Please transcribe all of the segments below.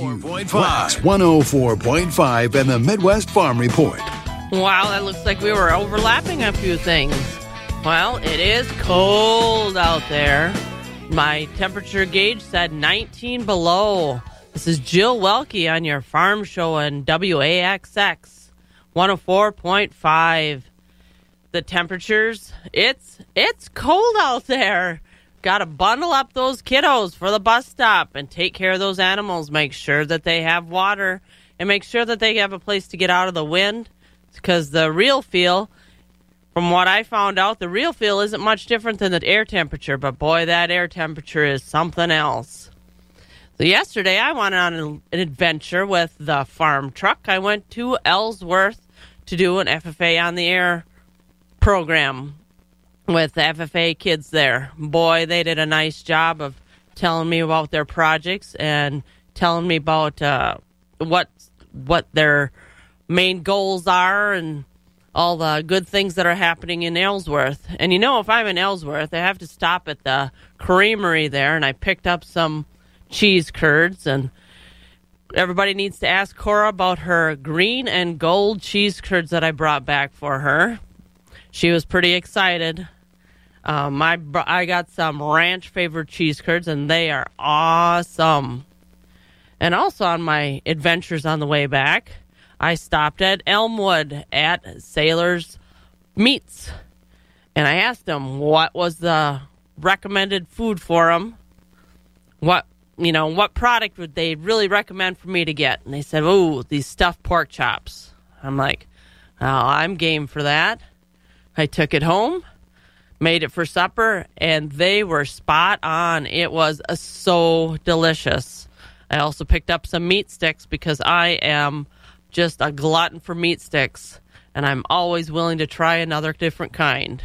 Fox 104.5 and the Midwest Farm Report. Wow, that looks like we were overlapping a few things. Well, it is cold out there. My temperature gauge said 19 below. This is Jill Welke on your farm show on WAXX 104.5. The temperatures, it's it's cold out there. Got to bundle up those kiddos for the bus stop and take care of those animals. Make sure that they have water and make sure that they have a place to get out of the wind because the real feel from what I found out, the real feel isn't much different than the air temperature, but boy, that air temperature is something else. So, yesterday I went on an adventure with the farm truck. I went to Ellsworth to do an FFA on the air program with the FFA kids there. Boy, they did a nice job of telling me about their projects and telling me about uh, what what their main goals are and all the good things that are happening in Ellsworth. And you know, if I'm in Ellsworth, I have to stop at the creamery there, and I picked up some cheese curds. And everybody needs to ask Cora about her green and gold cheese curds that I brought back for her. She was pretty excited. Um, I I got some ranch flavored cheese curds, and they are awesome. And also on my adventures on the way back. I stopped at Elmwood at Sailer's Meats, and I asked them what was the recommended food for them. What you know, what product would they really recommend for me to get? And they said, "Oh, these stuffed pork chops." I'm like, "Oh, I'm game for that." I took it home, made it for supper, and they were spot on. It was uh, so delicious. I also picked up some meat sticks because I am just a glutton for meat sticks, and I'm always willing to try another different kind.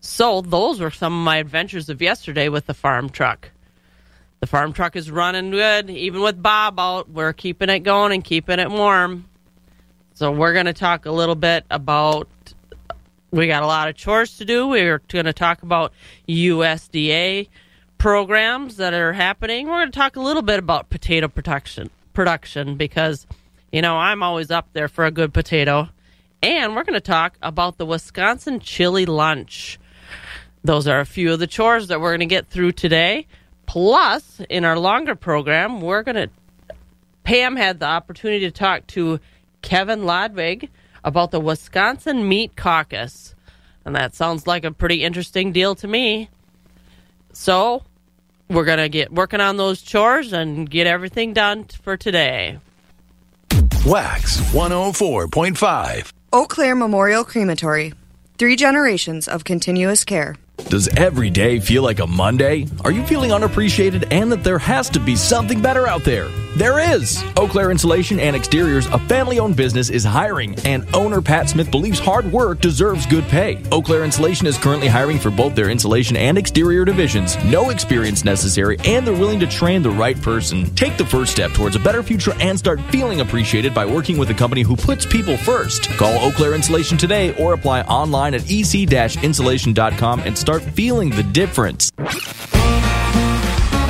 So, those were some of my adventures of yesterday with the farm truck. The farm truck is running good, even with Bob out. We're keeping it going and keeping it warm. So, we're going to talk a little bit about. We got a lot of chores to do. We're going to talk about USDA programs that are happening. We're going to talk a little bit about potato production production because you know, I'm always up there for a good potato. And we're going to talk about the Wisconsin chili lunch. Those are a few of the chores that we're going to get through today. Plus, in our longer program, we're going to. Pam had the opportunity to talk to Kevin Ladwig about the Wisconsin Meat Caucus. And that sounds like a pretty interesting deal to me. So, we're going to get working on those chores and get everything done for today. Wax 104.5. Eau Claire Memorial Crematory. Three generations of continuous care. Does every day feel like a Monday? Are you feeling unappreciated and that there has to be something better out there? There is! Eau Claire Insulation and Exteriors, a family owned business, is hiring, and owner Pat Smith believes hard work deserves good pay. Eau Claire Insulation is currently hiring for both their insulation and exterior divisions. No experience necessary, and they're willing to train the right person. Take the first step towards a better future and start feeling appreciated by working with a company who puts people first. Call Eau Claire Insulation today or apply online at ec-insulation.com and start feeling the difference.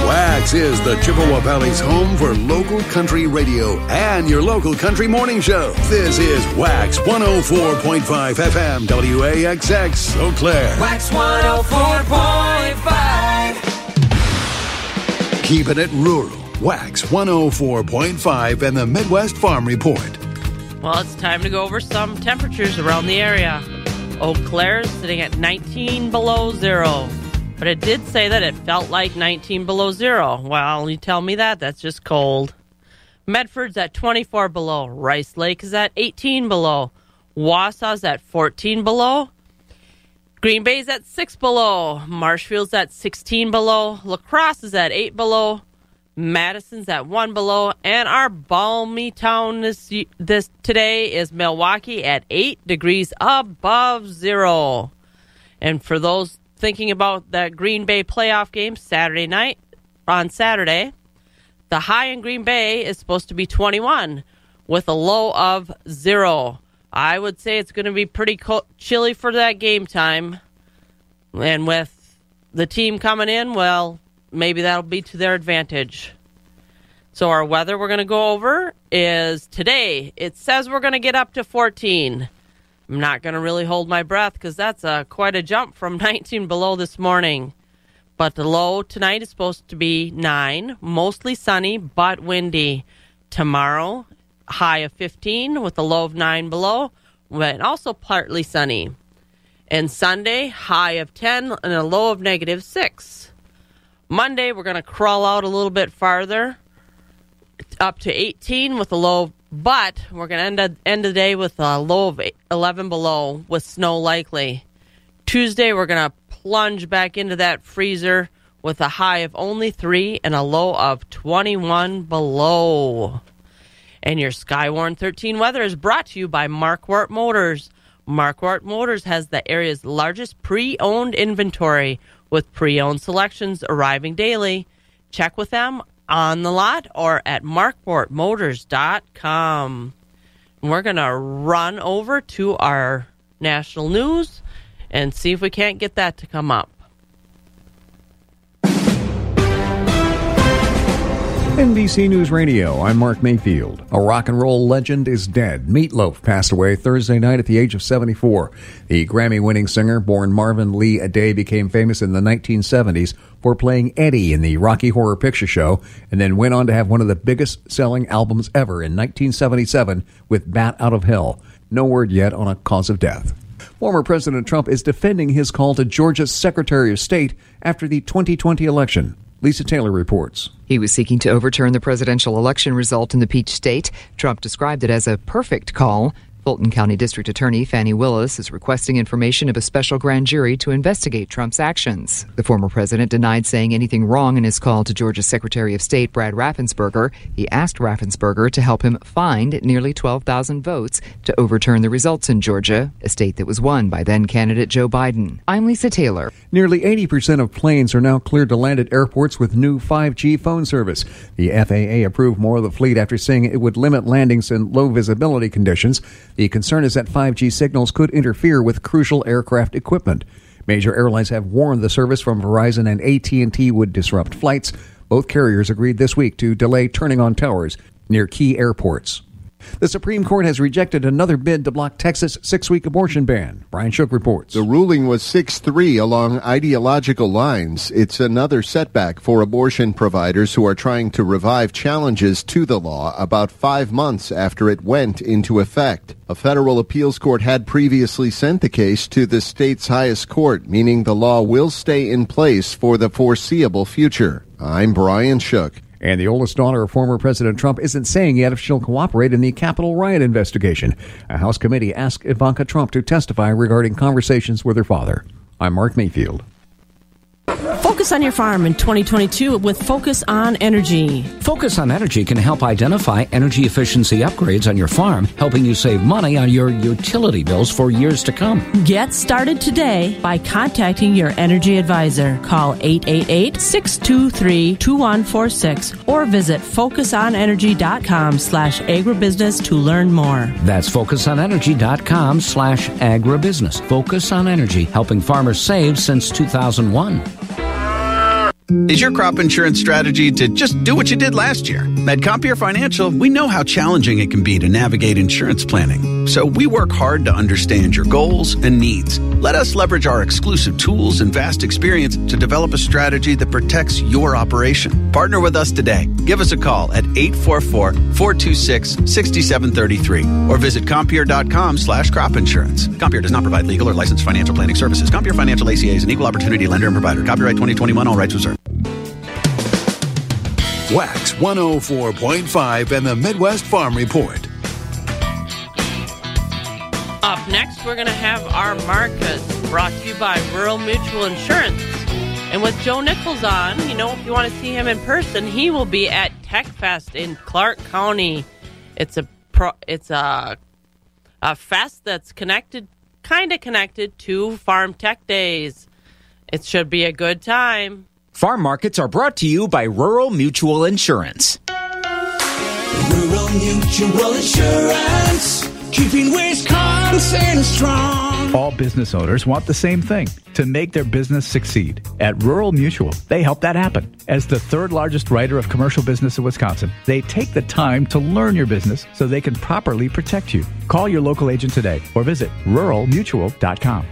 Wax is the Chippewa Valley's home for local country radio and your local country morning show. This is Wax 104.5 FM WAXX Eau Claire. Wax 104.5. Keeping it rural. Wax 104.5 and the Midwest Farm Report. Well, it's time to go over some temperatures around the area. Eau Claire's sitting at 19 below zero. But it did say that it felt like 19 below zero. Well, you tell me that. That's just cold. Medford's at 24 below. Rice Lake is at 18 below. Wausau's at 14 below. Green Bay's at 6 below. Marshfield's at 16 below. La Crosse is at 8 below. Madison's at 1 below. And our balmy town this, this today is Milwaukee at 8 degrees above zero. And for those thinking about that Green Bay playoff game Saturday night on Saturday, the high in Green Bay is supposed to be 21 with a low of zero. I would say it's going to be pretty chilly for that game time. And with the team coming in, well, maybe that'll be to their advantage. So, our weather we're going to go over is today. It says we're going to get up to 14. I'm not going to really hold my breath because that's a, quite a jump from 19 below this morning. But the low tonight is supposed to be 9, mostly sunny but windy. Tomorrow, high of 15 with a low of 9 below, but also partly sunny. And Sunday, high of 10 and a low of negative 6. Monday, we're going to crawl out a little bit farther up to 18 with a low, but we're going to end, end the day with a low of 11 below with snow likely. Tuesday, we're going to plunge back into that freezer with a high of only 3 and a low of 21 below. And your Skywarn 13 weather is brought to you by Markquart Motors. Markquart Motors has the area's largest pre owned inventory with pre owned selections arriving daily. Check with them on the lot or at markquartmotors.com. We're going to run over to our national news and see if we can't get that to come up. NBC News Radio, I'm Mark Mayfield. A rock and roll legend is dead. Meatloaf passed away Thursday night at the age of 74. The Grammy winning singer, born Marvin Lee Aday, became famous in the 1970s for playing Eddie in the Rocky Horror Picture Show, and then went on to have one of the biggest selling albums ever in 1977 with Bat Out of Hell. No word yet on a cause of death. Former President Trump is defending his call to Georgia's Secretary of State after the 2020 election. Lisa Taylor reports. He was seeking to overturn the presidential election result in the Peach State. Trump described it as a perfect call. Fulton County District Attorney Fani Willis is requesting information of a special grand jury to investigate Trump's actions. The former president denied saying anything wrong in his call to Georgia's Secretary of State Brad Raffensperger. He asked Raffensperger to help him find nearly 12,000 votes to overturn the results in Georgia, a state that was won by then candidate Joe Biden. I'm Lisa Taylor. Nearly 80% of planes are now cleared to land at airports with new 5G phone service. The FAA approved more of the fleet after saying it would limit landings in low visibility conditions. The concern is that 5G signals could interfere with crucial aircraft equipment. Major airlines have warned the service from Verizon and AT&T would disrupt flights. Both carriers agreed this week to delay turning on towers near key airports. The Supreme Court has rejected another bid to block Texas' six week abortion ban. Brian Shook reports. The ruling was 6 3 along ideological lines. It's another setback for abortion providers who are trying to revive challenges to the law about five months after it went into effect. A federal appeals court had previously sent the case to the state's highest court, meaning the law will stay in place for the foreseeable future. I'm Brian Shook. And the oldest daughter of former President Trump isn't saying yet if she'll cooperate in the Capitol riot investigation. A House committee asked Ivanka Trump to testify regarding conversations with her father. I'm Mark Mayfield. Focus on your farm in 2022 with Focus on Energy. Focus on Energy can help identify energy efficiency upgrades on your farm, helping you save money on your utility bills for years to come. Get started today by contacting your energy advisor. Call 888-623-2146 or visit focusonenergy.com slash agribusiness to learn more. That's focusonenergy.com slash agribusiness. Focus on Energy, helping farmers save since 2001. Is your crop insurance strategy to just do what you did last year? At Compeer Financial, we know how challenging it can be to navigate insurance planning. So we work hard to understand your goals and needs. Let us leverage our exclusive tools and vast experience to develop a strategy that protects your operation. Partner with us today. Give us a call at 844-426-6733 or visit Compeer.com slash crop insurance. Compeer does not provide legal or licensed financial planning services. Compeer Financial ACA is an equal opportunity lender and provider. Copyright 2021, all rights reserved. Wax 104.5 and the Midwest Farm Report. Up next, we're going to have our markets brought to you by Rural Mutual Insurance. And with Joe Nichols on, you know, if you want to see him in person, he will be at Tech Fest in Clark County. It's a pro, it's a a fest that's connected, kind of connected to Farm Tech Days. It should be a good time. Farm markets are brought to you by Rural Mutual Insurance. Rural Mutual Insurance keeping Wisconsin strong. All business owners want the same thing to make their business succeed. At Rural Mutual, they help that happen. As the third largest writer of commercial business in Wisconsin, they take the time to learn your business so they can properly protect you. Call your local agent today or visit ruralmutual.com.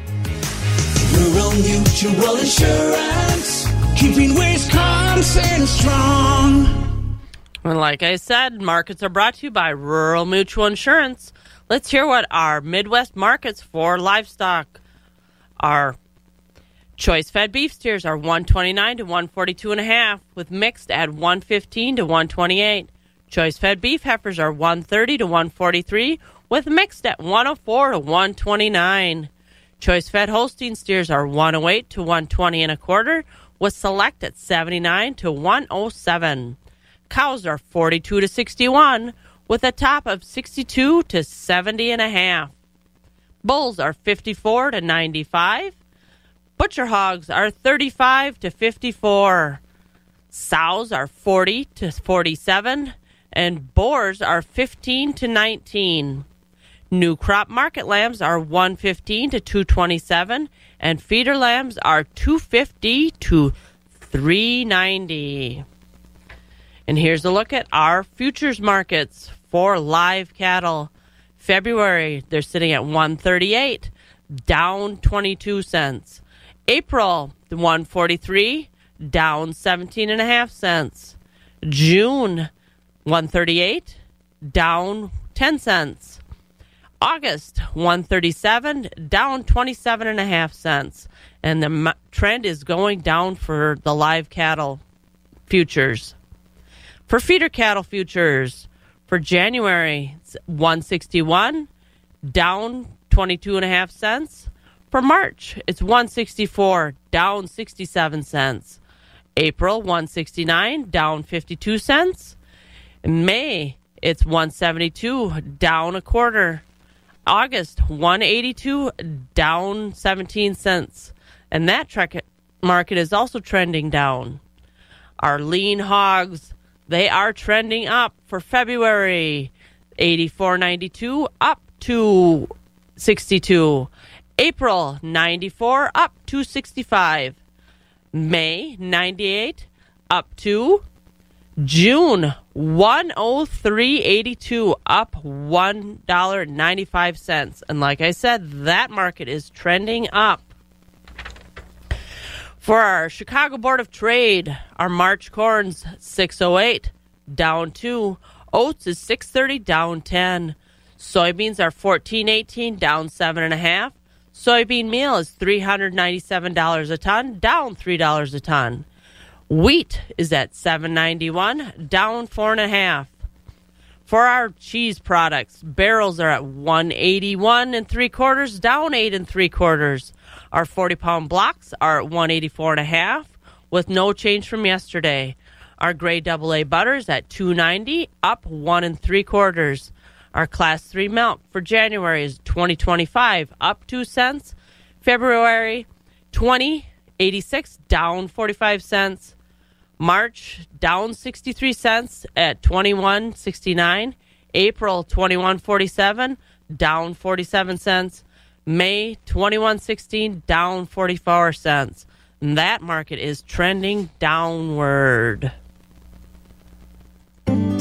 Rural Mutual Insurance, keeping Wisconsin strong. And like I said, markets are brought to you by Rural Mutual Insurance. Let's hear what our Midwest markets for livestock are. Choice fed beef steers are 129 to 142 and a half, with mixed at 115 to 128. Choice fed beef heifers are 130 to 143, with mixed at 104 to 129. Choice fed Holstein steers are 108 to 120 and a quarter, with select at 79 to 107. Cows are 42 to 61, with a top of 62 to 70 and a half. Bulls are 54 to 95. Butcher hogs are 35 to 54. Sows are 40 to 47 and boars are 15 to 19. New crop market lambs are 115 to 227 and feeder lambs are 250 to 390. And here's a look at our futures markets for live cattle. February, they're sitting at 138, down 22 cents. April, 143, down 17 and a half cents. June, 138, down 10 cents. August, 137, down 27 and a half cents. And the trend is going down for the live cattle futures. For feeder cattle futures, for January, it's 161, down 22 and a half cents. For March, it's 164, down 67 cents. April, 169, down 52 cents. In May, it's 172, down a quarter. August, 182, down 17 cents. And that market is also trending down. Our lean hogs, they are trending up for February. 84.92 up to 62. April 94 up to 65. May 98 up to June 103.82 up $1.95 and like I said that market is trending up. For our Chicago Board of Trade, our March corns 608 down 2, oats is 630 down 10. Soybeans are 1418 down 7.5. Soybean meal is $397 a ton, down $3 a ton. Wheat is at 791 down 4.5. For our cheese products, barrels are at 181 and three quarters, down eight and three quarters. Our 40 pound blocks are at 184 and a half, with no change from yesterday. Our grade AA butters at 290, up one and three quarters. Our class three milk for January is 2025, up two cents. February 2086, down 45 cents. March down 63 cents at 21.69. April 21.47, down 47 cents. May 21.16, down 44 cents. And that market is trending downward.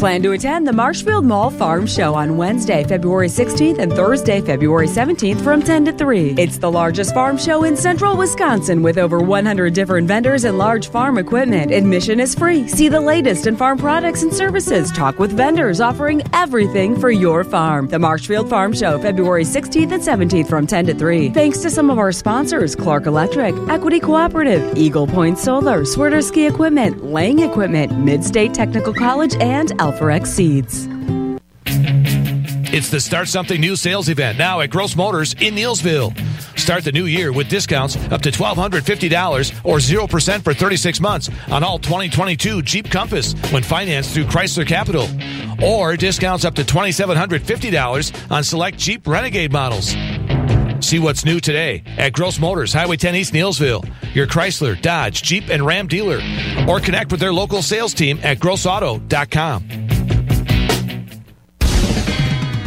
Plan to attend the Marshfield Mall Farm Show on Wednesday, February 16th and Thursday, February 17th from 10 to 3. It's the largest farm show in central Wisconsin with over 100 different vendors and large farm equipment. Admission is free. See the latest in farm products and services. Talk with vendors offering everything for your farm. The Marshfield Farm Show, February 16th and 17th from 10 to 3. Thanks to some of our sponsors Clark Electric, Equity Cooperative, Eagle Point Solar, Swiderski Equipment, Lang Equipment, Midstate Technical College, and Alpharex Seeds. It's the Start Something New sales event now at Gross Motors in Neillsville. Start the new year with discounts up to $1,250 or 0% for 36 months on all 2022 Jeep Compass when financed through Chrysler Capital. Or discounts up to $2,750 on select Jeep Renegade models. See what's new today at Gross Motors, Highway 10 East Neillsville, your Chrysler, Dodge, Jeep, and Ram dealer. Or connect with their local sales team at grossauto.com.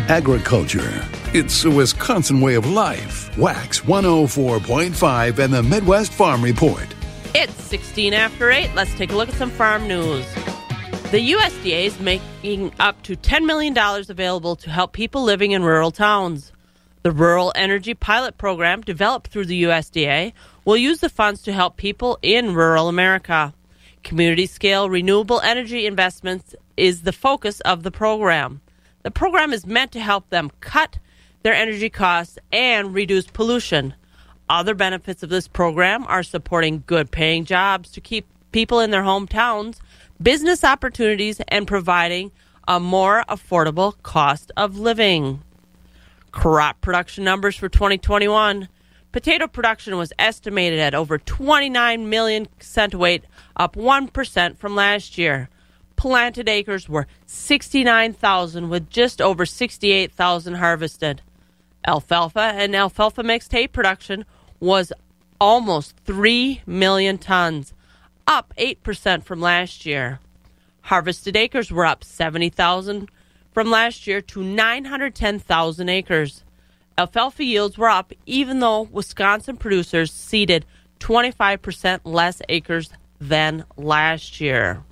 Agriculture. It's a Wisconsin way of life. Wax 104.5 and the Midwest Farm Report. It's 16 after 8. Let's take a look at some farm news. The USDA is making up to $10 million available to help people living in rural towns. The Rural Energy Pilot Program, developed through the USDA, will use the funds to help people in rural America. Community scale renewable energy investments is the focus of the program. The program is meant to help them cut their energy costs and reduce pollution. Other benefits of this program are supporting good paying jobs to keep people in their hometowns, business opportunities, and providing a more affordable cost of living. Crop production numbers for 2021. Potato production was estimated at over 29 million centiweight, up 1% from last year. Planted acres were 69,000 with just over 68,000 harvested. Alfalfa and alfalfa mixed hay production was almost 3 million tons, up 8% from last year. Harvested acres were up 70,000 from last year to 910,000 acres. Alfalfa yields were up even though Wisconsin producers seeded 25% less acres than last year.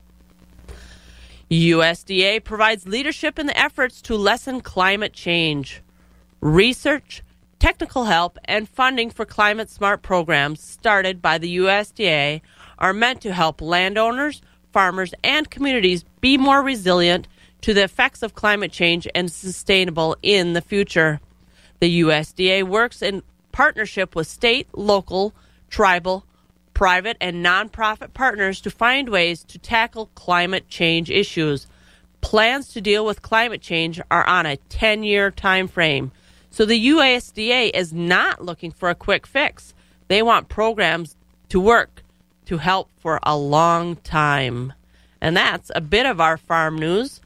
USDA provides leadership in the efforts to lessen climate change. Research, technical help, and funding for climate smart programs started by the USDA are meant to help landowners, farmers, and communities be more resilient to the effects of climate change and sustainable in the future. The USDA works in partnership with state, local, tribal, private, and nonprofit partners to find ways to tackle climate change issues. Plans to deal with climate change are on a 10 year time frame. So the USDA is not looking for a quick fix. They want programs to work to help for a long time. And that's a bit of our farm news.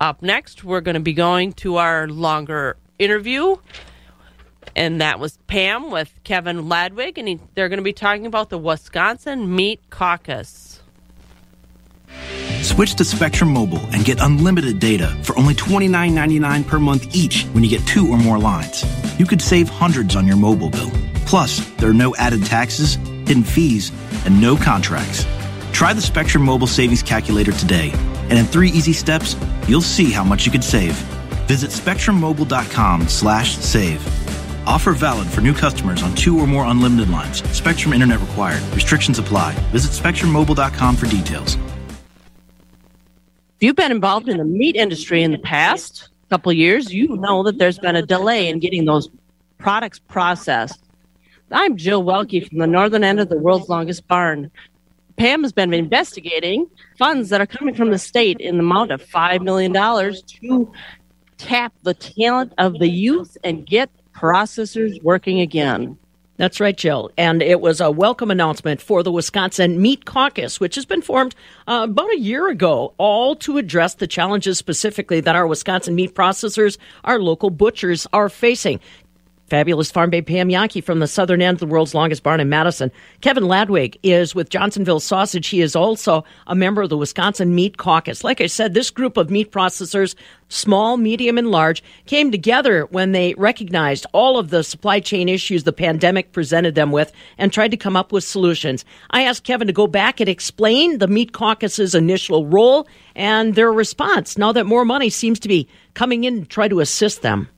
Up next, we're going to be going to our longer interview and that was Pam with Kevin Ladwig, and he, they're going to be talking about the Wisconsin Meat Caucus. Switch to Spectrum Mobile and get unlimited data for only $29.99 per month each when you get two or more lines. You could save hundreds on your mobile bill. Plus, there are no added taxes, hidden fees, and no contracts. Try the Spectrum Mobile Savings Calculator today, and in three easy steps, you'll see how much you could save. Visit spectrummobile.com slash save. Offer valid for new customers on two or more unlimited lines. Spectrum Internet required. Restrictions apply. Visit spectrummobile.com for details. If you've been involved in the meat industry in the past couple years, you know that there's been a delay in getting those products processed. I'm Jill Welke from the northern end of the world's longest barn. Pam has been investigating funds that are coming from the state in the amount of $5 million to tap the talent of the youth and get processors working again. That's right, Jill. And it was a welcome announcement for the Wisconsin Meat Caucus, which has been formed uh, about a year ago, all to address the challenges specifically that our Wisconsin meat processors, our local butchers are facing. Fabulous Farm Babe Pam Jahnke from the southern end of the world's longest barn in Madison. Kevin Ladwig is with Johnsonville Sausage. He is also a member of the Wisconsin Meat Caucus. Like I said, this group of meat processors, small, medium, and large, came together when they recognized all of the supply chain issues the pandemic presented them with and tried to come up with solutions. I asked Kevin to go back and explain the Meat Caucus's initial role and their response now that more money seems to be coming in to try to assist them.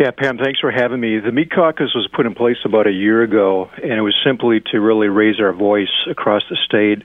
Yeah, Pam, thanks for having me. The Meat Caucus was put in place about a year ago, and it was simply to really raise our voice across the state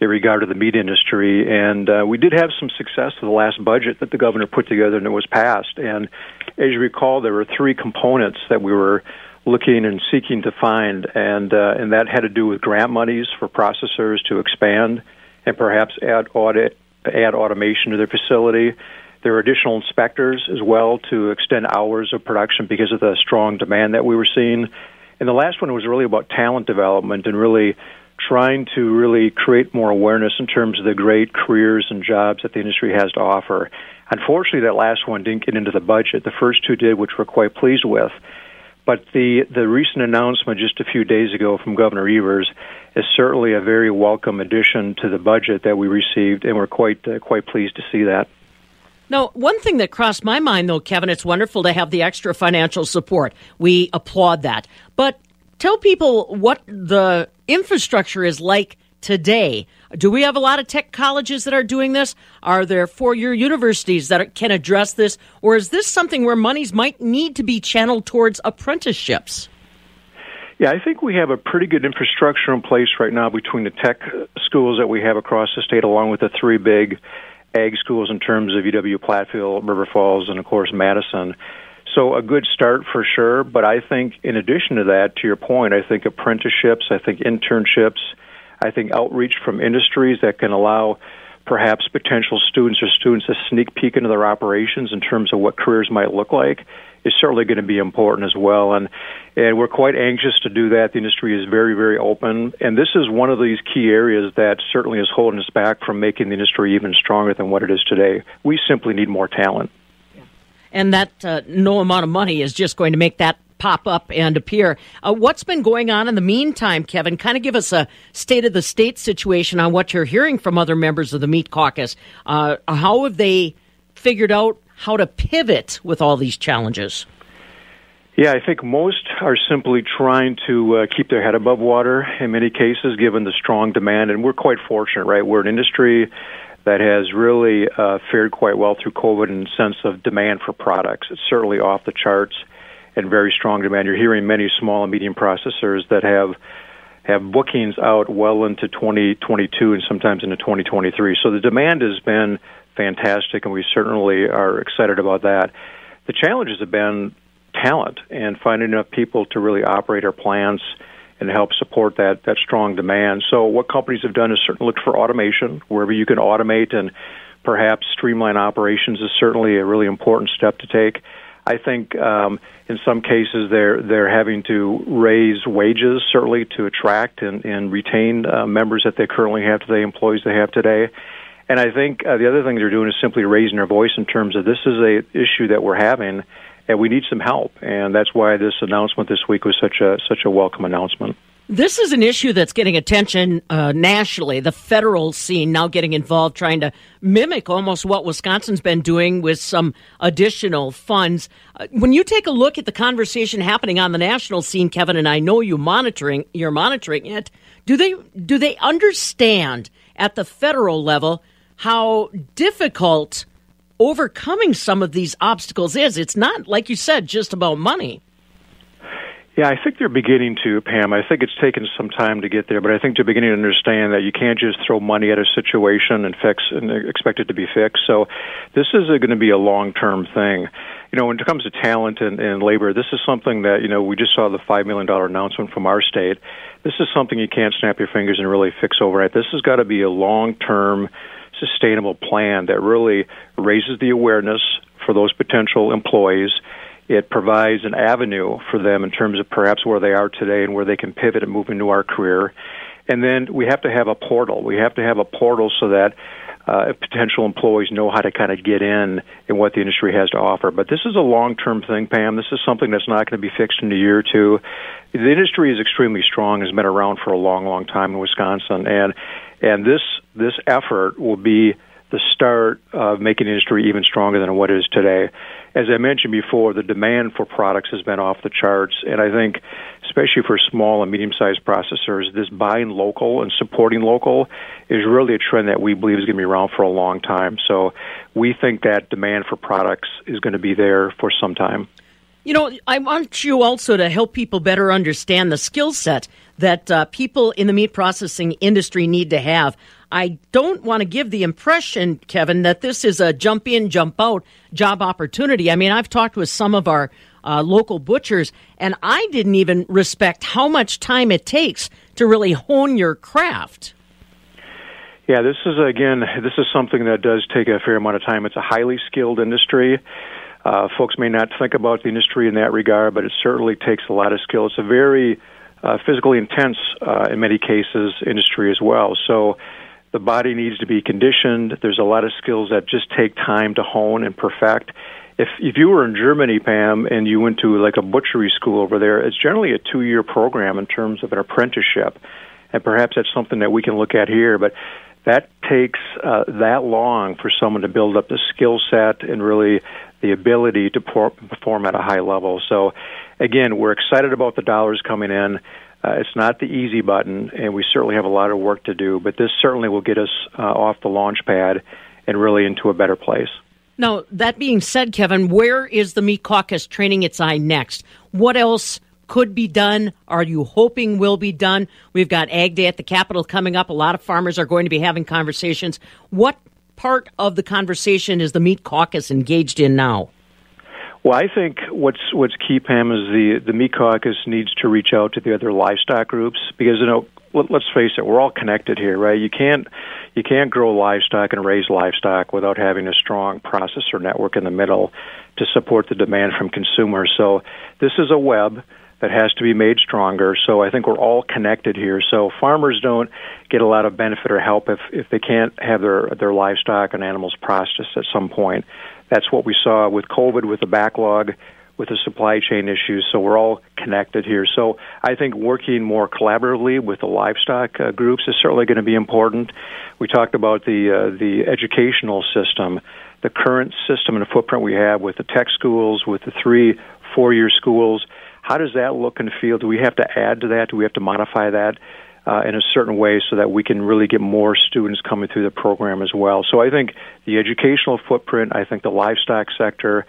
in regard to the meat industry. And uh, we did have some success with the last budget that the governor put together and it was passed. And as you recall, there were three components that we were looking and seeking to find, and uh, and that had to do with grant monies for processors to expand and perhaps add audit add automation to their facility there are additional inspectors as well to extend hours of production because of the strong demand that we were seeing. And the last one was really about talent development and really trying to really create more awareness in terms of the great careers and jobs that the industry has to offer. Unfortunately, that last one didn't get into the budget. The first two did, which we're quite pleased with. But the the recent announcement just a few days ago from Governor Evers is certainly a very welcome addition to the budget that we received, and we're quite uh, quite pleased to see that. Now, one thing that crossed my mind, though, Kevin, it's wonderful to have the extra financial support. We applaud that. But tell people what the infrastructure is like today. Do we have a lot of tech colleges that are doing this? Are there four year universities that can address this? Or is this something where monies might need to be channeled towards apprenticeships? Yeah, I think we have a pretty good infrastructure in place right now between the tech schools that we have across the state, along with the three big ag schools in terms of UW Platteville, River Falls, and of course Madison. So a good start for sure. But I think in addition to that, to your point, I think apprenticeships, I think internships, I think outreach from industries that can allow perhaps potential students or students a sneak peek into their operations in terms of what careers might look like is certainly going to be important as well. And and we're quite anxious to do that. The industry is very very open, and this is one of these key areas that certainly is holding us back from making the industry even stronger than what it is today. We simply need more talent. And that uh, no amount of money is just going to make that pop up and appear. Uh, what's been going on in the meantime, Kevin? Kind of give us a state of the state situation on what you're hearing from other members of the Meat Caucus. Uh, how have they figured out how to pivot with all these challenges? Yeah, I think most are simply trying to uh, keep their head above water in many cases, given the strong demand. And we're quite fortunate, right? We're an industry that has really uh, fared quite well through COVID in the sense of demand for products. It's certainly off the charts and very strong demand. You're hearing many small and medium processors that have have bookings out well into 2022 and sometimes into 2023. So the demand has been fantastic, and we certainly are excited about that. The challenges have been talent and finding enough people to really operate our plants and help support that that strong demand. So what companies have done is certainly look for automation wherever you can automate and perhaps streamline operations is certainly a really important step to take. I think um, in some cases they're they're having to raise wages certainly to attract and, and retain uh, members that they currently have today, employees they have today. And I think uh, the other thing they're doing is simply raising their voice in terms of this is a issue that we're having, and we need some help. And that's why this announcement this week was such a such a welcome announcement. This is an issue that's getting attention uh, nationally. The federal scene now getting involved, trying to mimic almost what Wisconsin's been doing with some additional funds. Uh, when you take a look at the conversation happening on the national scene, Kevin, and I know you monitoring, you're monitoring it. Do they do they understand at the federal level how difficult overcoming some of these obstacles is? It's not like you said just about money. Yeah, I think they're beginning to, Pam. I think it's taken some time to get there, but I think they're beginning to understand that you can't just throw money at a situation and fix and expect it to be fixed. So, this is going to be a long-term thing. You know, when it comes to talent and, and labor, this is something that you know we just saw the five million dollar announcement from our state. This is something you can't snap your fingers and really fix overnight. This has got to be a long-term, sustainable plan that really raises the awareness for those potential employees it provides an avenue for them in terms of perhaps where they are today and where they can pivot and move into our career. And then we have to have a portal. We have to have a portal so that uh, potential employees know how to kind of get in and what the industry has to offer. But this is a long-term thing, Pam. This is something that's not going to be fixed in a year or two. The industry is extremely strong. Has been around for a long, long time in Wisconsin, and and this this effort will be the start of making the industry even stronger than what it is today as I mentioned before, the demand for products has been off the charts, and I think, especially for small and medium-sized processors, this buying local and supporting local is really a trend that we believe is going to be around for a long time. So, we think that demand for products is going to be there for some time. You know, I want you also to help people better understand the skill set that uh, people in the meat processing industry need to have. I don't want to give the impression, Kevin, that this is a jump in, jump out job opportunity. I mean, I've talked with some of our uh, local butchers, and I didn't even respect how much time it takes to really hone your craft. Yeah, this is again, this is something that does take a fair amount of time. It's a highly skilled industry. Uh, folks may not think about the industry in that regard, but it certainly takes a lot of skill. It's a very uh, physically intense, uh, in many cases, industry as well. So the body needs to be conditioned. There's a lot of skills that just take time to hone and perfect. If if you were in Germany, Pam, and you went to like a butchery school over there, it's generally a two year program in terms of an apprenticeship, and perhaps that's something that we can look at here. But that takes uh, that long for someone to build up the skill set and really the ability to perform at a high level. So, again, we're excited about the dollars coming in. Uh, it's not the easy button, and we certainly have a lot of work to do, but this certainly will get us uh, off the launch pad and really into a better place. Now, that being said, Kevin, where is the Meat Caucus training its eye next? What else could be done? Are you hoping will be done? We've got Ag Day at the Capitol coming up. A lot of farmers are going to be having conversations. What part of the conversation is the Meat Caucus engaged in now? Well, I think what's what's key, Pam, is the the meat caucus needs to reach out to the other livestock groups because you know let, let's face it, we're all connected here, right? You can't you can't grow livestock and raise livestock without having a strong processor network in the middle to support the demand from consumers. So this is a web that has to be made stronger. So I think we're all connected here. So farmers don't get a lot of benefit or help if if they can't have their their livestock and animals processed at some point. That's what we saw with COVID, with the backlog, with the supply chain issues. So we're all connected here. So I think working more collaboratively with the livestock uh, groups is certainly going to be important. We talked about the uh, the educational system, the current system and footprint we have with the tech schools, with the three four year schools. How does that look and feel? Do we have to add to that? Do we have to modify that? uh, in a certain way so that we can really get more students coming through the program as well. So I think the educational footprint, I think the livestock sector,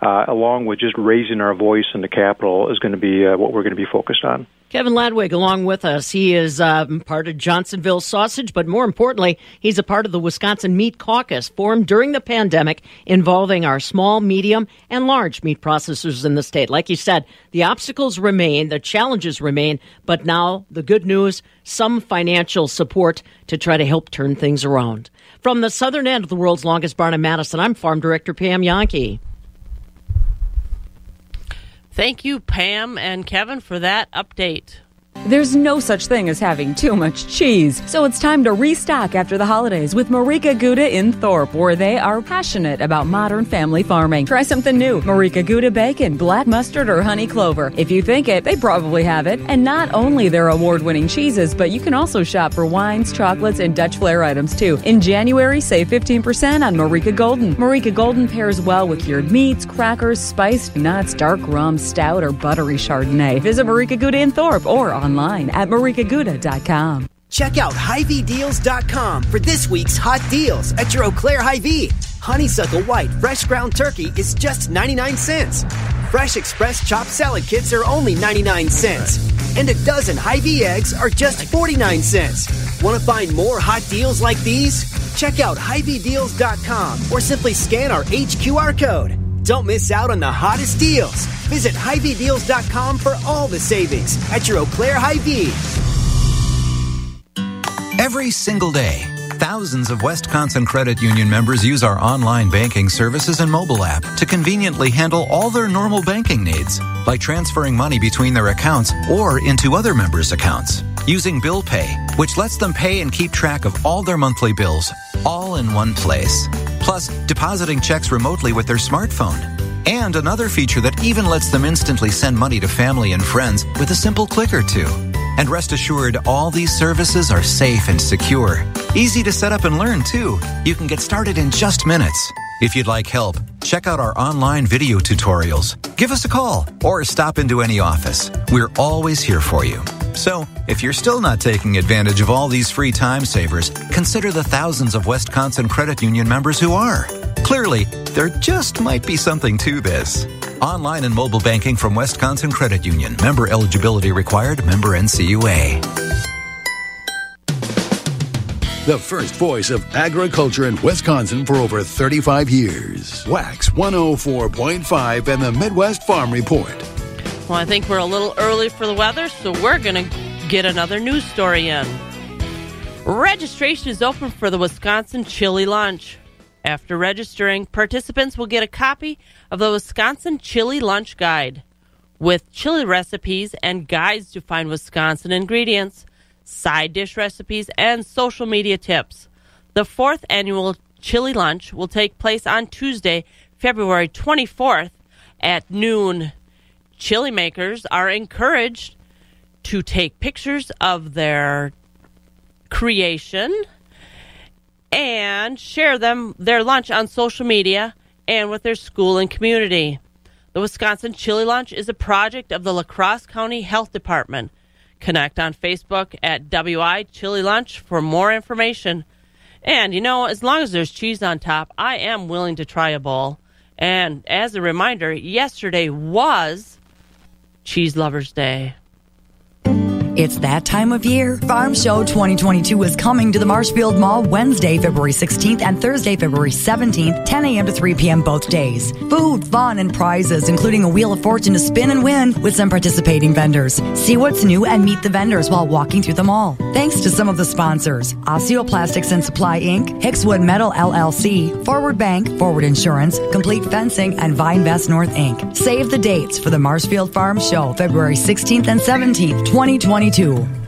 uh, along with just raising our voice in the capital, is going to be uh, what we're going to be focused on. Kevin Ladwig, along with us, he is um, part of Johnsonville Sausage, but more importantly, he's a part of the Wisconsin Meat Caucus formed during the pandemic involving our small, medium, and large meat processors in the state. Like you said, the obstacles remain, the challenges remain, but now the good news some financial support to try to help turn things around. From the southern end of the world's longest barn in Madison, I'm Farm Director Pam Jahnke. Thank you, Pam and Kevin, for that update. There's no such thing as having too much cheese, so it's time to restock after the holidays with Marieke Gouda in Thorp, where they are passionate about modern family farming. Try something new Marieke Gouda bacon, black mustard, or honey clover. If you think it, they probably have it. And not only their award winning cheeses, but you can also shop for wines, chocolates, and Dutch flair items too. In January, save 15% on Marieke Golden. Marieke Golden pairs well with cured meats, crackers, spiced nuts, dark rum, stout, or buttery Chardonnay. Visit Marieke Gouda in Thorp or online online at mariekegouda.com. Check out HiVDeals.com for this week's hot deals at your Eau Claire Hy-Vee. Honeysuckle White Fresh Ground Turkey is just 99 cents. Fresh Express Chopped Salad Kits are only 99 cents. And a dozen Hy-Vee eggs are just 49 cents. Want to find more hot deals like these? Check out HiVDeals.com or simply scan our HQR code. Don't miss out on the hottest deals. Visit HiVDeals.com for all the savings at your Eau Claire Hy-Vee. Every single day, thousands of Wisconsin Credit Union members use our online banking services and mobile app to conveniently handle all their normal banking needs, like transferring money between their accounts or into other members' accounts, using Bill Pay, which lets them pay and keep track of all their monthly bills, all in one place plus depositing checks remotely with their smartphone. And another feature that even lets them instantly send money to family and friends with a simple click or two. And rest assured, all these services are safe and secure. Easy to set up and learn, too. You can get started in just minutes. If you'd like help, check out our online video tutorials. Give us a call or stop into any office. We're always here for you. So, if you're still not taking advantage of all these free time savers, consider the thousands of Wisconsin Credit Union members who are. Clearly, there just might be something to this. Online and mobile banking from Wisconsin Credit Union. Member eligibility required. Member NCUA. The first voice of agriculture in Wisconsin for over 35 years. Wax 104.5 and the Midwest Farm Report. Well, I think we're a little early for the weather, so we're going to get another news story in. Registration is open for the Wisconsin Chili Lunch. After registering, participants will get a copy of the Wisconsin Chili Lunch Guide with chili recipes and guides to find Wisconsin ingredients, side dish recipes, and social media tips. The fourth annual Chili Lunch will take place on Tuesday, February 24th at noon chili makers are encouraged to take pictures of their creation and share them their lunch on social media and with their school and community. The Wisconsin Chili Lunch is a project of the La Crosse County Health Department. Connect on Facebook at WI Chili Lunch for more information. And you know, as long as there's cheese on top, I am willing to try a bowl. And as a reminder, yesterday was Cheese Lovers Day. It's that time of year. Farm Show 2022 is coming to the Marshfield Mall Wednesday, February 16th and Thursday, February 17th, 10 a.m. to 3 p.m. both days. Food, fun, and prizes, including a Wheel of Fortune to spin and win with some participating vendors. See what's new and meet the vendors while walking through the mall. Thanks to some of the sponsors Osteoplastics and Supply Inc., Hickswood Metal LLC, Forward Bank, Forward Insurance, Complete Fencing, and Vinevest North Inc. Save the dates for the Marshfield Farm Show, February 16th and 17th, 2022.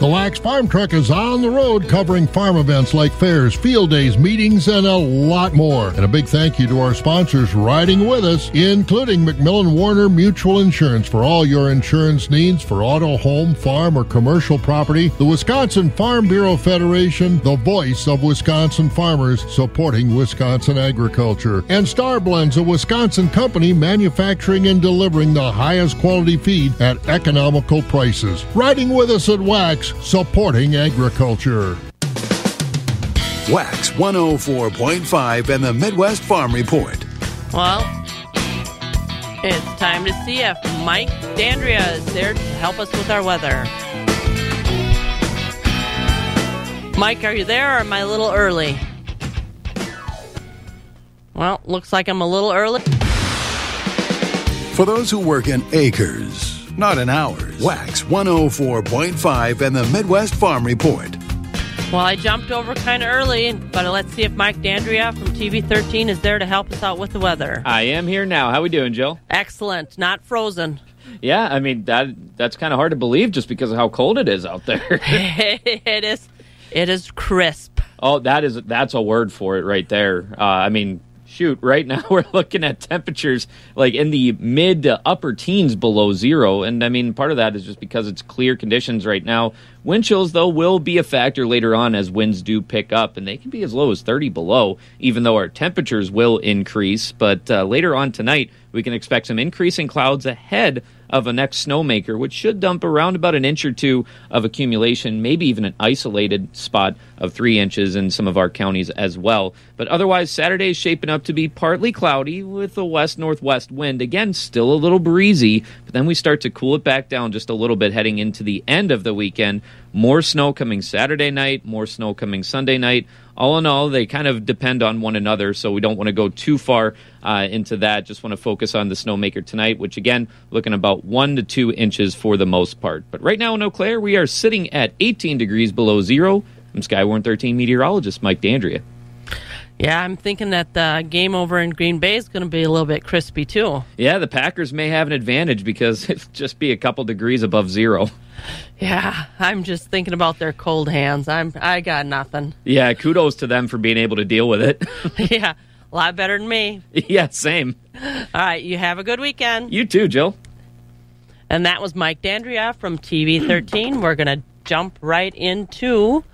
The Wax Farm Truck is on the road covering farm events like fairs, field days, meetings, and a lot more. And a big thank you to our sponsors riding with us, including McMillan Warner Mutual Insurance for all your insurance needs for auto, home, farm, or commercial property. The Wisconsin Farm Bureau Federation, the voice of Wisconsin farmers supporting Wisconsin agriculture. And Star Blends, a Wisconsin company manufacturing and delivering the highest quality feed at economical prices. Riding with us at Wax supporting agriculture. Wax 104.5 and the Midwest Farm Report. Well, it's time to see if Mike Dandria is there to help us with our weather. Mike, are you there or am I a little early? Well, looks like I'm a little early. For those who work in acres, not in hours, Wax 104.5 and the Midwest Farm Report. Well, I jumped over kind of early, but let's see if Mike Dandria from TV 13 is there to help us out with the weather. I am here now. How we doing, Jill? Excellent, not frozen. Yeah, I mean that that's kind of hard to believe just because of how cold it is out there. it is it is crisp. oh, that is that's a word for it right there. Uh, I mean, shoot, right now we're looking at temperatures like in the mid to upper teens below zero, and I mean part of that is just because it's clear conditions right now. Wind chills, though, will be a factor later on as winds do pick up, and they can be as low as 30 below, even though our temperatures will increase. But uh, later on tonight, we can expect some increasing clouds ahead of a next snowmaker, which should dump around about an inch or two of accumulation, maybe even an isolated spot of three inches in some of our counties as well. But otherwise, Saturday is shaping up to be partly cloudy with a west northwest wind. Again, still a little breezy, but then we start to cool it back down just a little bit heading into the end of the weekend. More snow coming Saturday night, more snow coming Sunday night. All in all, they kind of depend on one another, so we don't want to go too far uh, into that. Just want to focus on the snowmaker tonight, which again, looking about one to two inches for the most part. But right now in Eau Claire, we are sitting at 18 degrees below zero. I'm Skywarn 13 meteorologist Mike Dandria. Yeah, I'm thinking that the game over in Green Bay is going to be a little bit crispy too. Yeah, the Packers may have an advantage because it'll just be a couple degrees above zero. Yeah, I'm just thinking about their cold hands. I'm I got nothing. Yeah, kudos to them for being able to deal with it. yeah, a lot better than me. yeah, same. All right, you have a good weekend. You too, Jill. And that was Mike Dandria from TV 13. We're going to jump right into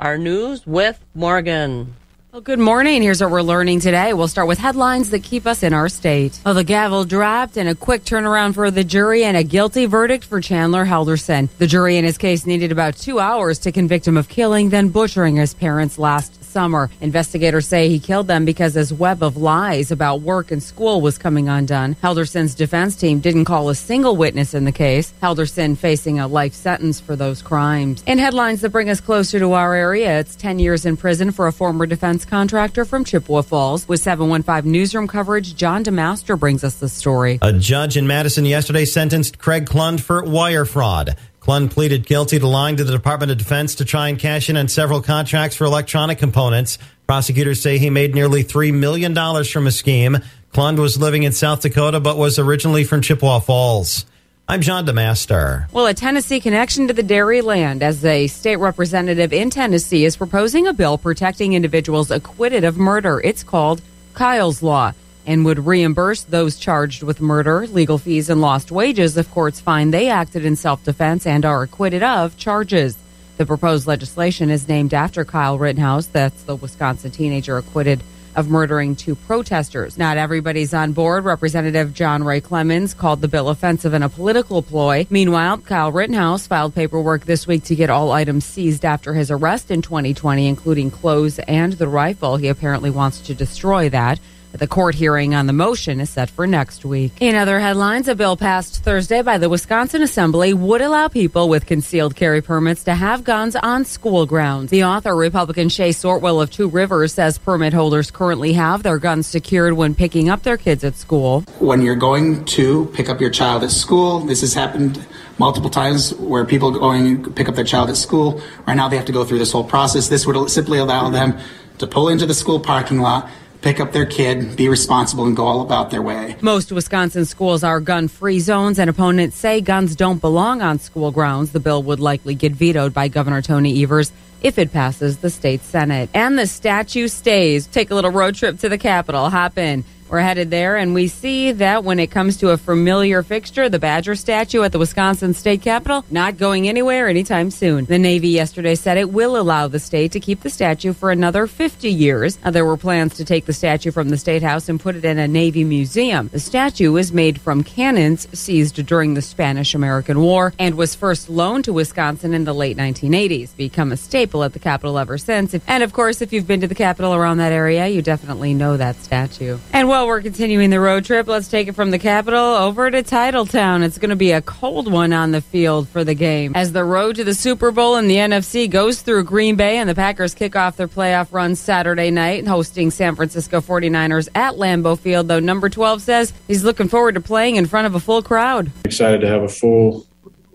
our news with Morgan. Well, good morning. Here's what we're learning today. We'll start with headlines that keep us in our state. Well, the gavel dropped and a quick turnaround for the jury and a guilty verdict for Chandler Helderson. The jury in his case needed about two hours to convict him of killing, then butchering his parents last summer. Investigators say he killed them because his web of lies about work and school was coming undone. Helderson's defense team didn't call a single witness in the case. Helderson facing a life sentence for those crimes. In headlines that bring us closer to our area, it's 10 years in prison for a former defense contractor from Chippewa Falls. With 715 newsroom coverage, John DeMaster brings us the story. A judge in Madison yesterday sentenced Craig Klund for wire fraud. Klund pleaded guilty to lying to the Department of Defense to try and cash in on several contracts for electronic components. Prosecutors say he made nearly $3 million from a scheme. Klund was living in South Dakota but was originally from Chippewa Falls. I'm John DeMaster. Well, a Tennessee connection to the dairy land as a state representative in Tennessee is proposing a bill protecting individuals acquitted of murder. It's called Kyle's Law and would reimburse those charged with murder, legal fees, and lost wages if courts find they acted in self defense and are acquitted of charges. The proposed legislation is named after Kyle Rittenhouse. That's the Wisconsin teenager acquitted of murdering two protesters. Not everybody's on board. Representative John Ray Clemens called the bill offensive and a political ploy. Meanwhile, Kyle Rittenhouse filed paperwork this week to get all items seized after his arrest in 2020, including clothes and the rifle. He apparently wants to destroy that. The court hearing on the motion is set for next week. In other headlines, a bill passed Thursday by the Wisconsin Assembly would allow people with concealed carry permits to have guns on school grounds. The author, Republican Shay Sortwell of Two Rivers, says permit holders currently have their guns secured when picking up their kids at school. When you're going to pick up your child at school, this has happened multiple times where people going to pick up their child at school. Right now, they have to go through this whole process. This would simply allow them to pull into the school parking lot pick up their kid, be responsible, and go all about their way. Most Wisconsin schools are gun free zones, and opponents say guns don't belong on school grounds. The bill would likely get vetoed by Governor Tony Evers if it passes the state Senate. And the statue stays. Take a little road trip to the Capitol. Hop in. We're headed there, and we see that when it comes to a familiar fixture, the Badger statue at the Wisconsin State Capitol, not going anywhere anytime soon. The Navy yesterday said it will allow the state to keep the statue for another 50 years. Now, there were plans to take the statue from the State House and put it in a Navy museum. The statue is made from cannons seized during the Spanish American War and was first loaned to Wisconsin in the late 1980s, become a staple at the Capitol ever since. And of course, if you've been to the Capitol around that area, you definitely know that statue. And while we're continuing the road trip, let's take it from the capital over to Titletown. It's going to be a cold one on the field for the game. As the road to the Super Bowl in the NFC goes through Green Bay and the Packers kick off their playoff run Saturday night, hosting San Francisco 49ers at Lambeau Field, though number 12 says he's looking forward to playing in front of a full crowd. Excited to have a full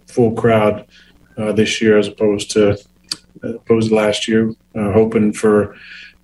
full crowd uh, this year as opposed to opposed to last year. Uh, hoping for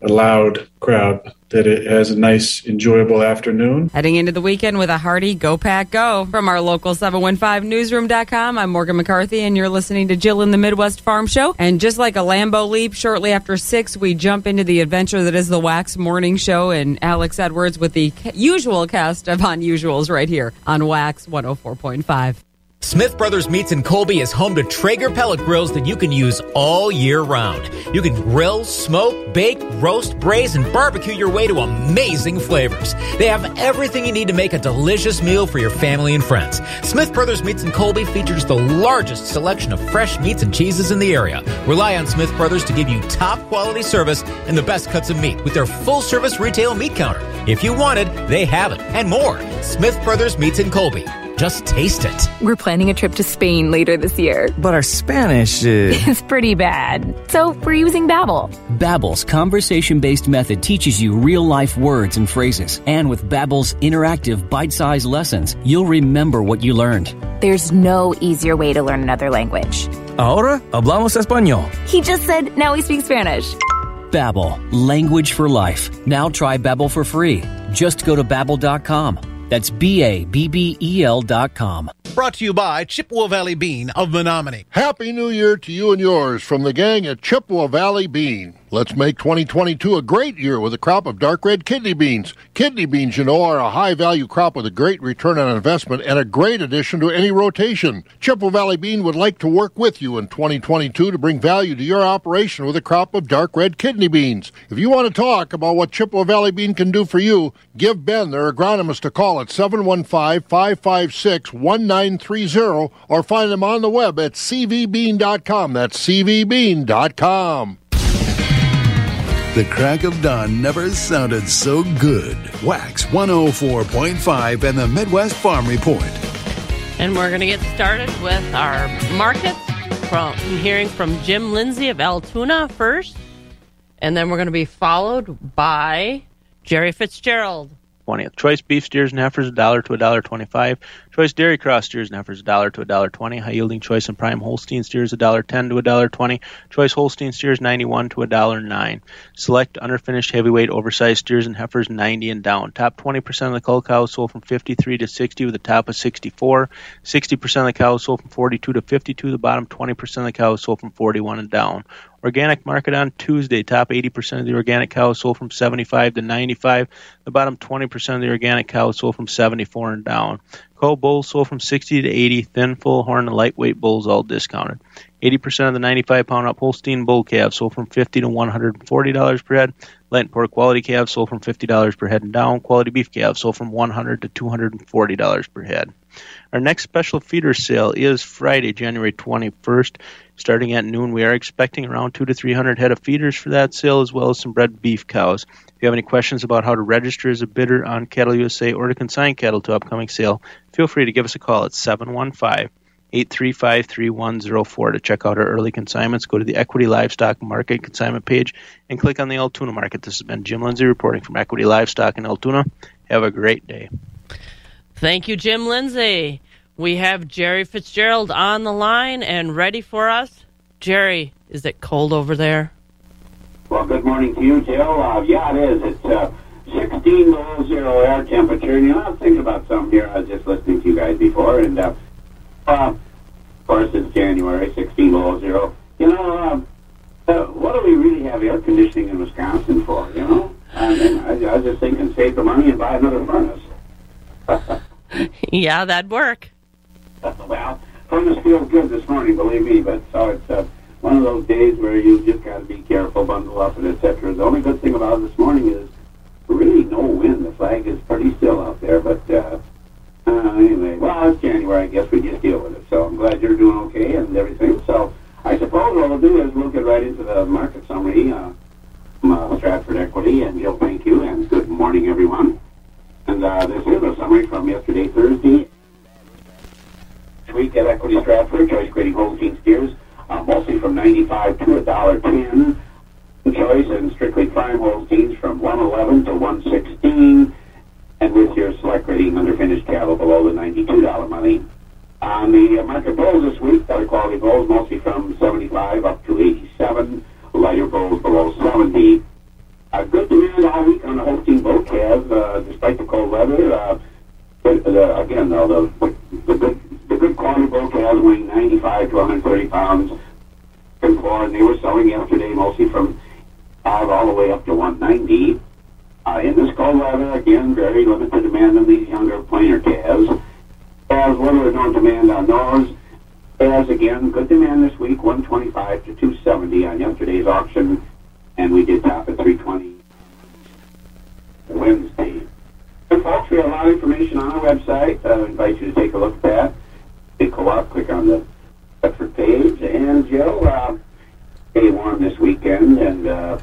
a loud crowd that it has a nice, enjoyable afternoon. Heading into the weekend with a hearty Go Pack Go. From our local 715newsroom.com, I'm Morgan McCarthy, and you're listening to Jill in the Midwest Farm Show. And just like a Lambeau leap, shortly after 6, we jump into the adventure that is the Wax Morning Show and Alex Edwards with the usual cast of Unusuals right here on Wax 104.5. Smith Brothers Meats in Colby is home to Traeger pellet grills that you can use all year round. You can grill, smoke, bake, roast, braise, and barbecue your way to amazing flavors. They have everything you need to make a delicious meal for your family and friends. Smith Brothers Meats in Colby features the largest selection of fresh meats and cheeses in the area. Rely on Smith Brothers to give you top quality service and the best cuts of meat with their full service retail meat counter. If you want it, they have it and more. Smith Brothers Meats in Colby. Just taste it. We're planning a trip to Spain later this year. But our Spanish is... is pretty bad. So we're using Babbel. Babbel's conversation-based method teaches you real-life words and phrases. And with Babbel's interactive bite-sized lessons, you'll remember what you learned. There's no easier way to learn another language. Ahora hablamos español. He just said now we speak Spanish. Babbel, language for life. Now try Babbel for free. Just go to babbel.com. That's B A B B E L dot com. Brought to you by Chippewa Valley Bean of Menomonie. Happy New Year to you and yours from the gang at Chippewa Valley Bean. Let's make 2022 a great year with a crop of dark red kidney beans. Kidney beans, you know, are a high value crop with a great return on investment and a great addition to any rotation. Chippewa Valley Bean would like to work with you in 2022 to bring value to your operation with a crop of dark red kidney beans. If you want to talk about what Chippewa Valley Bean can do for you, give Ben, their agronomist, a call at 715 556 1930 or find them on the web at cvbean.com. That's cvbean.com. The crack of dawn never sounded so good. Wax 104.5 and the Midwest Farm Report. And we're going to get started with our markets from hearing from Jim Lindsay of Altoona first. And then we're going to be followed by Jerry Fitzgerald. 20th. Choice beef steers and heifers a dollar to a dollar twenty-five. Choice dairy cross steers and heifers a dollar to a dollar twenty. High yielding choice and prime Holstein steers a dollar ten to a dollar twenty. Choice Holstein steers ninety-one to a dollar nine. Select underfinished heavyweight oversized steers and heifers ninety and down. Top twenty percent of the cull cows sold from fifty-three to sixty with a top of sixty-four. Sixty percent of the cows sold from forty-two to fifty-two. The bottom twenty percent of the cows sold from forty-one and down. Organic market on Tuesday. Top 80% of the organic cows sold from 75 to 95. The bottom 20% of the organic cows sold from 74 and down. Cow bulls sold from 60 to 80. Thin, full horn, and lightweight bulls all discounted. 80% of the 95 pound up Holstein bull calves sold from 50 to $140 per head. Light pork quality calves sold from $50 per head and down. Quality beef calves sold from 100 to $240 per head. Our next special feeder sale is Friday, January 21st, starting at noon. We are expecting around two to 300 head of feeders for that sale, as well as some bred beef cows. If you have any questions about how to register as a bidder on Cattle USA or to consign cattle to upcoming sale, feel free to give us a call at 715 835 3104 to check out our early consignments. Go to the Equity Livestock Market consignment page and click on the Altoona Market. This has been Jim Lindsay reporting from Equity Livestock in Altoona. Have a great day. Thank you, Jim Lindsay. We have Jerry Fitzgerald on the line and ready for us. Jerry, is it cold over there? Well, good morning to you, Jill. Uh, yeah, it is. It's uh, 16 below zero air temperature. And, you know, I was thinking about something here. I was just listening to you guys before. And, uh, uh, of course, it's January, 16 below zero. You know, um, uh, what do we really have air conditioning in Wisconsin for, you know? I, mean, I, I was just thinking save the money and buy another furnace. yeah, that'd work. Well, furnace feels good this morning, believe me, but so it's uh, one of those days where you just got to be careful, bundle up, and etc. The only good thing about this morning is really no wind. The flag is pretty still out there, but uh, uh, anyway, well, it's January. I guess we just deal with it. So I'm glad you're doing okay and everything. So I suppose what we'll do is we'll get right into the market summary uh, uh, Stratford Equity. And Jill, thank you, and good morning, everyone. And uh, this is a summary from yesterday, Thursday. Week at Equity Stratford, choice grading Holstein steers, uh, mostly from 95 to $1.10. Choice and strictly prime Holsteins from 111 to 116 and with your select rating underfinished cattle below the $92 money. On the uh, market bulls this week, better quality bulls mostly from 75 up to 87, lighter bulls below 70. Uh, good demand all week on the Holstein boat calves, uh, despite the cold weather. Uh, uh, again, though, the the good calves weighing 95 to 130 pounds and and they were selling yesterday mostly from 5 all the way up to 190. Uh, in this cold weather, again, very limited demand on these younger plainer calves. As little or no demand on those. As again, good demand this week, 125 to 270 on yesterday's auction, and we did top at 320 Wednesday. And folks, we have a lot of information on our website. Uh, I invite you to take a look at that. Go up, click on the Bedford page, and Joe, uh, stay warm this weekend, and uh,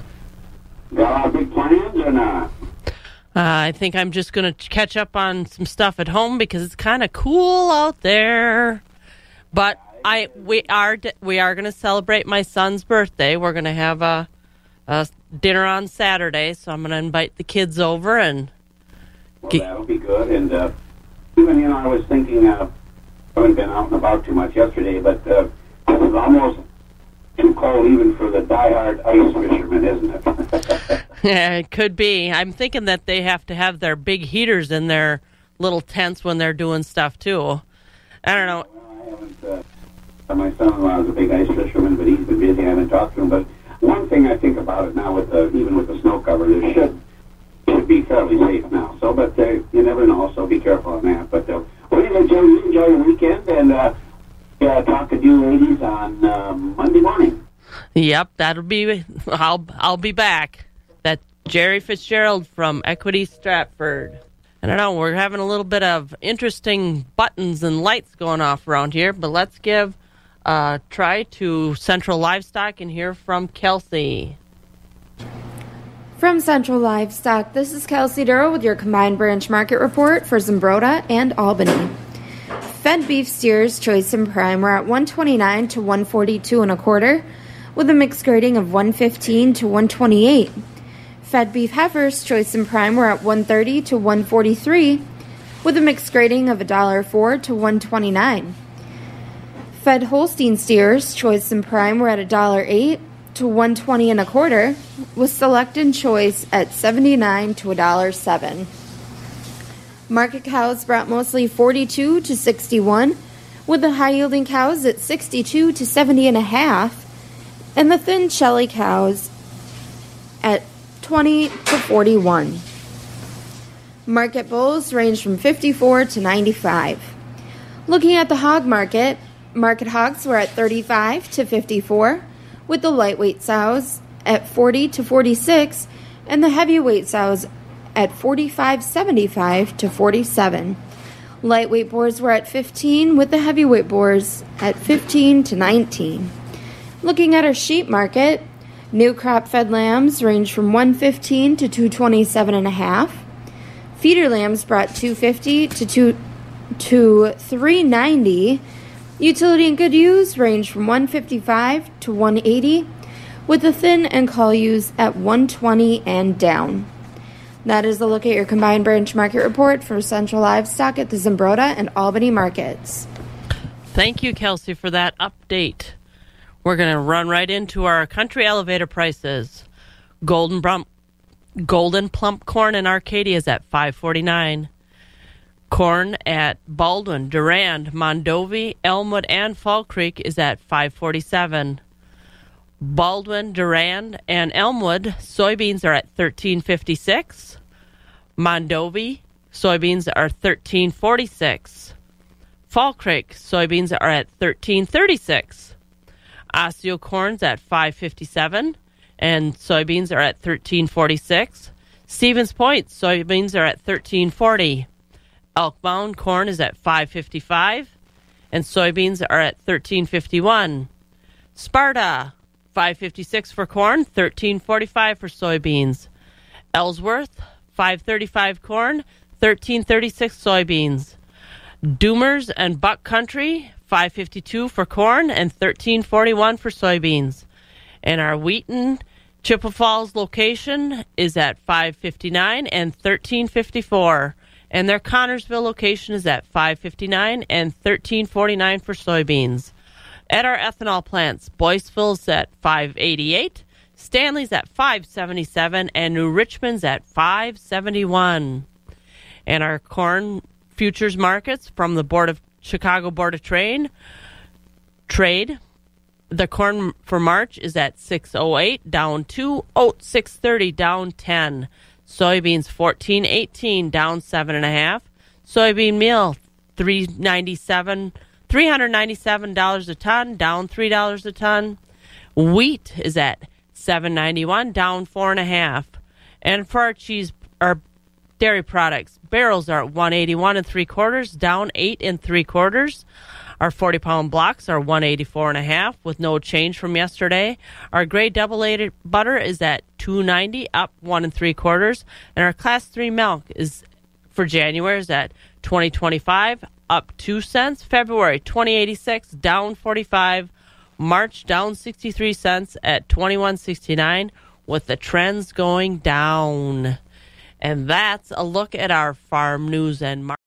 got a lot of big plans or not? Uh, I think I'm just going to catch up on some stuff at home because it's kind of cool out there. But I we are we are going to celebrate my son's birthday. We're going to have a, a dinner on Saturday, so I'm going to invite the kids over and. Well, that'll be good. And uh, even you know, I was thinking. Uh, I haven't been out and about too much yesterday, but uh, this is almost too cold even for the diehard ice fishermen, isn't it? Yeah, it could be. I'm thinking that they have to have their big heaters in their little tents when they're doing stuff too. I don't know. I haven't. Uh, my son-in-law is a big ice fisherman, but he's been busy. I haven't talked to him. But one thing I think about it now, with the, even with the snow cover, there should should be fairly safe now. So, but uh, you never know. So be careful on that. But uh, well, anyway, Joe, you enjoy your weekend, and uh, yeah, talk to you ladies on uh, Monday morning. Yep, that'll be. I'll I'll be back. That Jerry Fitzgerald from Equity Stratford. I don't know. We're having a little bit of interesting buttons and lights going off around here, but let's give a try to Central Livestock and hear from Kelsey. From Central Livestock, this is Kelsey Durrow with your combined branch market report for Zumbrota and Albany. Fed beef steers, choice and prime, were at 129 to 142 and a quarter, with a mixed grading of 115 to 128. Fed beef heifers, choice and prime, were at 130 to 143, with a mixed grading of $1.04 to 129. Fed Holstein steers, choice and prime, were at $1.08 to 120 and a quarter, select and choice at 79 to $1.07. Market cows brought mostly 42 to 61, with the high yielding cows at 62 to 70 and a half, and the thin shelly cows at 20 to 41. Market bulls range from 54 to 95. Looking at the hog market, market hogs were at 35 to 54, with the lightweight sows at 40 to 46, and the heavyweight sows at 45.75 to 47. Lightweight boars were at 15, with the heavyweight boars at 15 to 19. Looking at our sheep market, new crop fed lambs range from 115 to 227 and a half. Feeder lambs brought 250 to 2 to 390. Utility and good ewes range from 155 to 180, with the thin and cull ewes at 120 and down. That is a look at your combined branch market report for Central Livestock at the Zumbrota and Albany markets. Thank you, Kelsey, for that update. We're going to run right into our country elevator prices. Golden golden plump corn in Arcadia is at 549. Corn at Baldwin, Durand, Mondovi, Elmwood, and Fall Creek is at 547. Baldwin, Durand, and Elmwood soybeans are at 1356. Mondovi soybeans are 1346. Fall Creek soybeans are at 1336. Osseo corn's at 557 and soybeans are at 1346. Stevens Point soybeans are at 1340. Elk Mound corn is at 555 and soybeans are at 1351. Sparta 556 for corn, 1345 for soybeans. Ellsworth 535 corn, 1336 soybeans. Doomers and Buck Country 552 for corn and 1341 for soybeans. And our Wheaton Chippewa Falls location is at 559 and 1354 and their Connorsville location is at 559 and 1349 for soybeans. At our ethanol plants, Boyceville's at 588, Stanley's at 577, and New Richmond's at 571. And our corn futures markets from the Board of Chicago Board of Trade, Trade, the corn for March is at 608 down 2, oat 630 down 10. Soybeans fourteen eighteen down seven and a half. Soybean meal three ninety seven three hundred ninety seven dollars a ton, down three dollars a ton. Wheat is at seven ninety one, down four and a half. And for our cheese our dairy products, barrels are at one eighty one and three quarters, down eight and three quarters. Our 40 pound blocks are 184 and a half with no change from yesterday. Our grade double A butter is at 290 up one and three quarters. And our class three milk is for January is at 2025 up two cents. February 2086 down 45. March down 63 cents at 2169 with the trends going down. And that's a look at our farm news and market.